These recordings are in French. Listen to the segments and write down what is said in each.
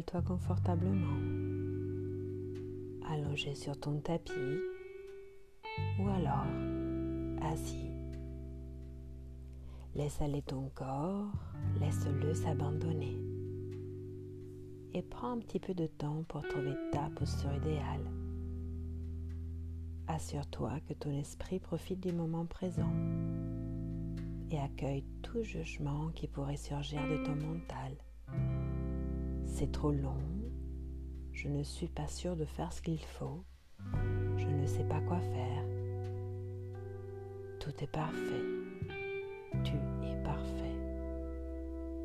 Installe-toi confortablement, allongé sur ton tapis ou alors assis. Laisse aller ton corps, laisse-le s'abandonner. Et prends un petit peu de temps pour trouver ta posture idéale. Assure-toi que ton esprit profite du moment présent et accueille tout jugement qui pourrait surgir de ton mental. C'est trop long, je ne suis pas sûre de faire ce qu'il faut, je ne sais pas quoi faire. Tout est parfait, tu es parfait,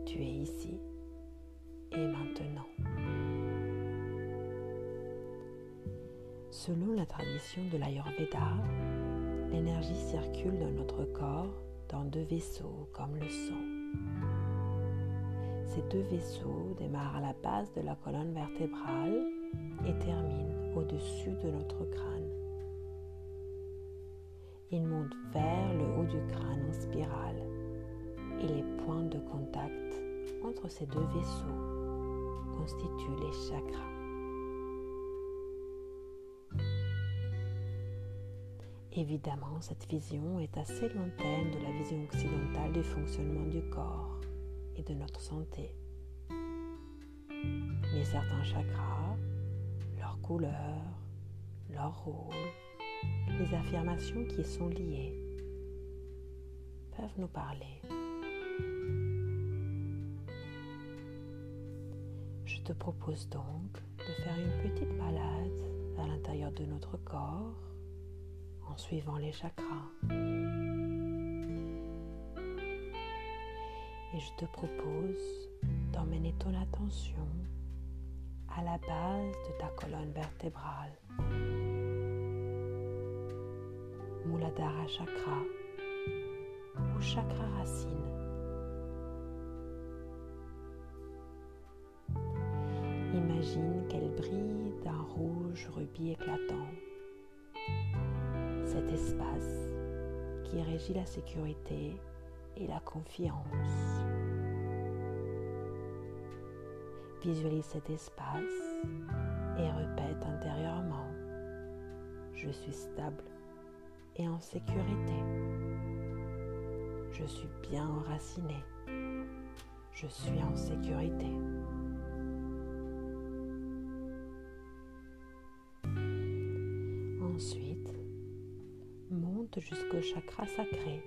tu es ici et maintenant. Selon la tradition de l'Ayurveda, l'énergie circule dans notre corps dans deux vaisseaux comme le sang. Ces deux vaisseaux démarrent à la base de la colonne vertébrale et terminent au-dessus de notre crâne. Ils montent vers le haut du crâne en spirale et les points de contact entre ces deux vaisseaux constituent les chakras. Évidemment, cette vision est assez lointaine de la vision occidentale du fonctionnement du corps et de notre santé. Mais certains chakras, leur couleur, leur rôle, les affirmations qui y sont liées, peuvent nous parler. Je te propose donc de faire une petite balade à l'intérieur de notre corps en suivant les chakras. Et je te propose d'emmener ton attention à la base de ta colonne vertébrale. Muladhara chakra ou chakra racine. Imagine qu'elle brille d'un rouge rubis éclatant cet espace qui régit la sécurité et la confiance. Visualise cet espace et répète intérieurement, je suis stable et en sécurité. Je suis bien enraciné. Je suis en sécurité. Ensuite, monte jusqu'au chakra sacré,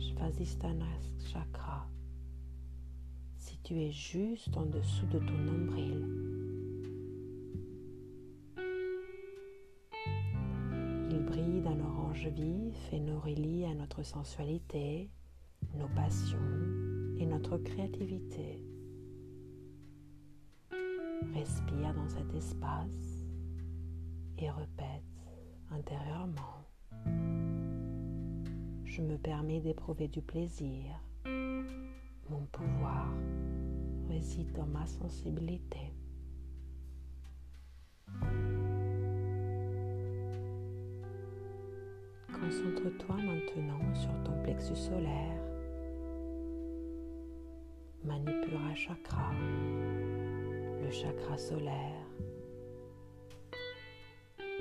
Svasistana chakra, situé juste en dessous de ton nombril. Il brille d'un orange vif et nous relie à notre sensualité, nos passions et notre créativité. Respire dans cet espace et répète intérieurement. Je me permets d'éprouver du plaisir. Mon pouvoir réside dans ma sensibilité. Concentre-toi maintenant sur ton plexus solaire, Manipura chakra, le chakra solaire.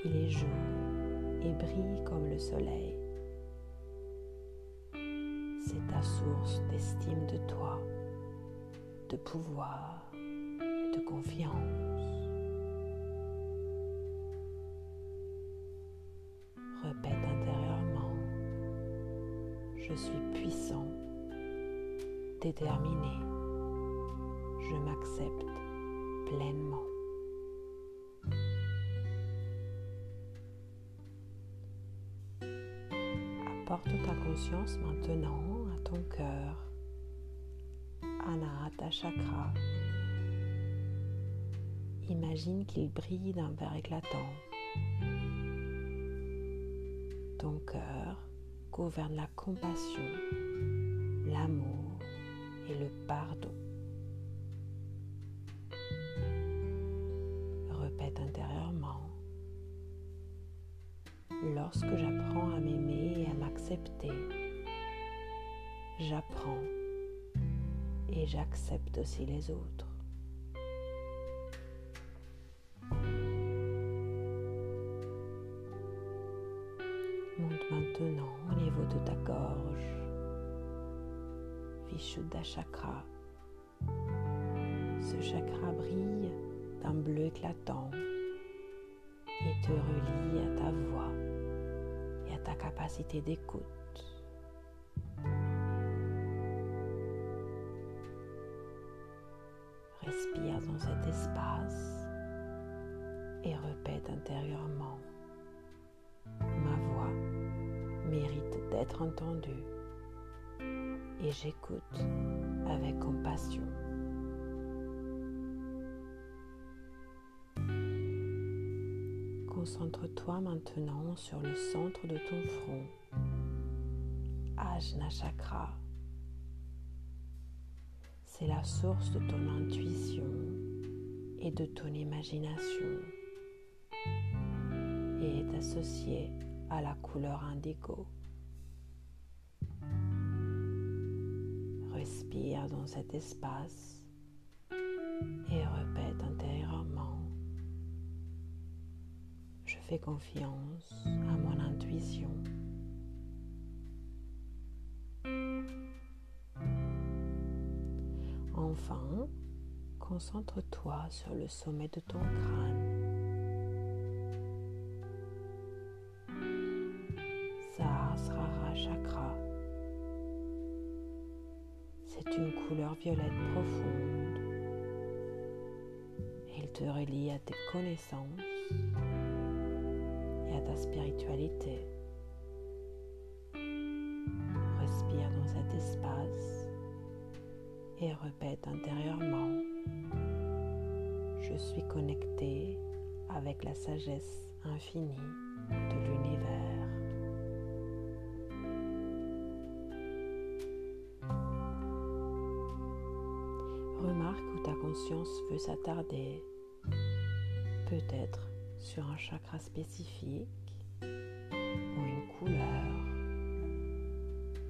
Il est jour et brille comme le soleil. C'est ta source d'estime de toi, de pouvoir et de confiance. Répète intérieurement, je suis puissant, déterminé, je m'accepte pleinement. Porte ta conscience maintenant ton cœur, Anahata Chakra. Imagine qu'il brille d'un vert éclatant. Ton cœur gouverne la compassion, l'amour et le pardon. Répète intérieurement lorsque j'apprends à m'aimer et à m'accepter, j'apprends et j'accepte aussi les autres. Monte maintenant au niveau de ta gorge, Vishuddha chakra. Ce chakra brille d'un bleu éclatant et te relie à ta voix et à ta capacité d'écoute. Respire dans cet espace et répète intérieurement. Ma voix mérite d'être entendue et j'écoute avec compassion. Concentre-toi maintenant sur le centre de ton front, Ajna Chakra. C'est la source de ton intuition et de ton imagination et est associé à la couleur indigo. Respire dans cet espace et répète intérieurement. Je fais confiance à mon intuition. Concentre-toi sur le sommet de ton crâne. Sahasrara Chakra. C'est une couleur violette profonde. Il te relie à tes connaissances et à ta spiritualité. Respire dans cet espace et répète intérieurement, je suis connecté avec la sagesse infinie de l'univers. Remarque où ta conscience veut s'attarder, peut-être sur un chakra spécifique ou une couleur,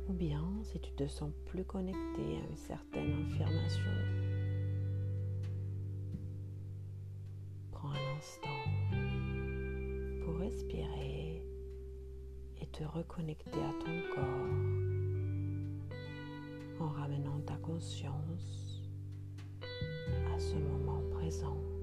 ou bien si tu te sens plus connecté à une certaine affirmation. Pour respirer et te reconnecter à ton corps en ramenant ta conscience à ce moment présent.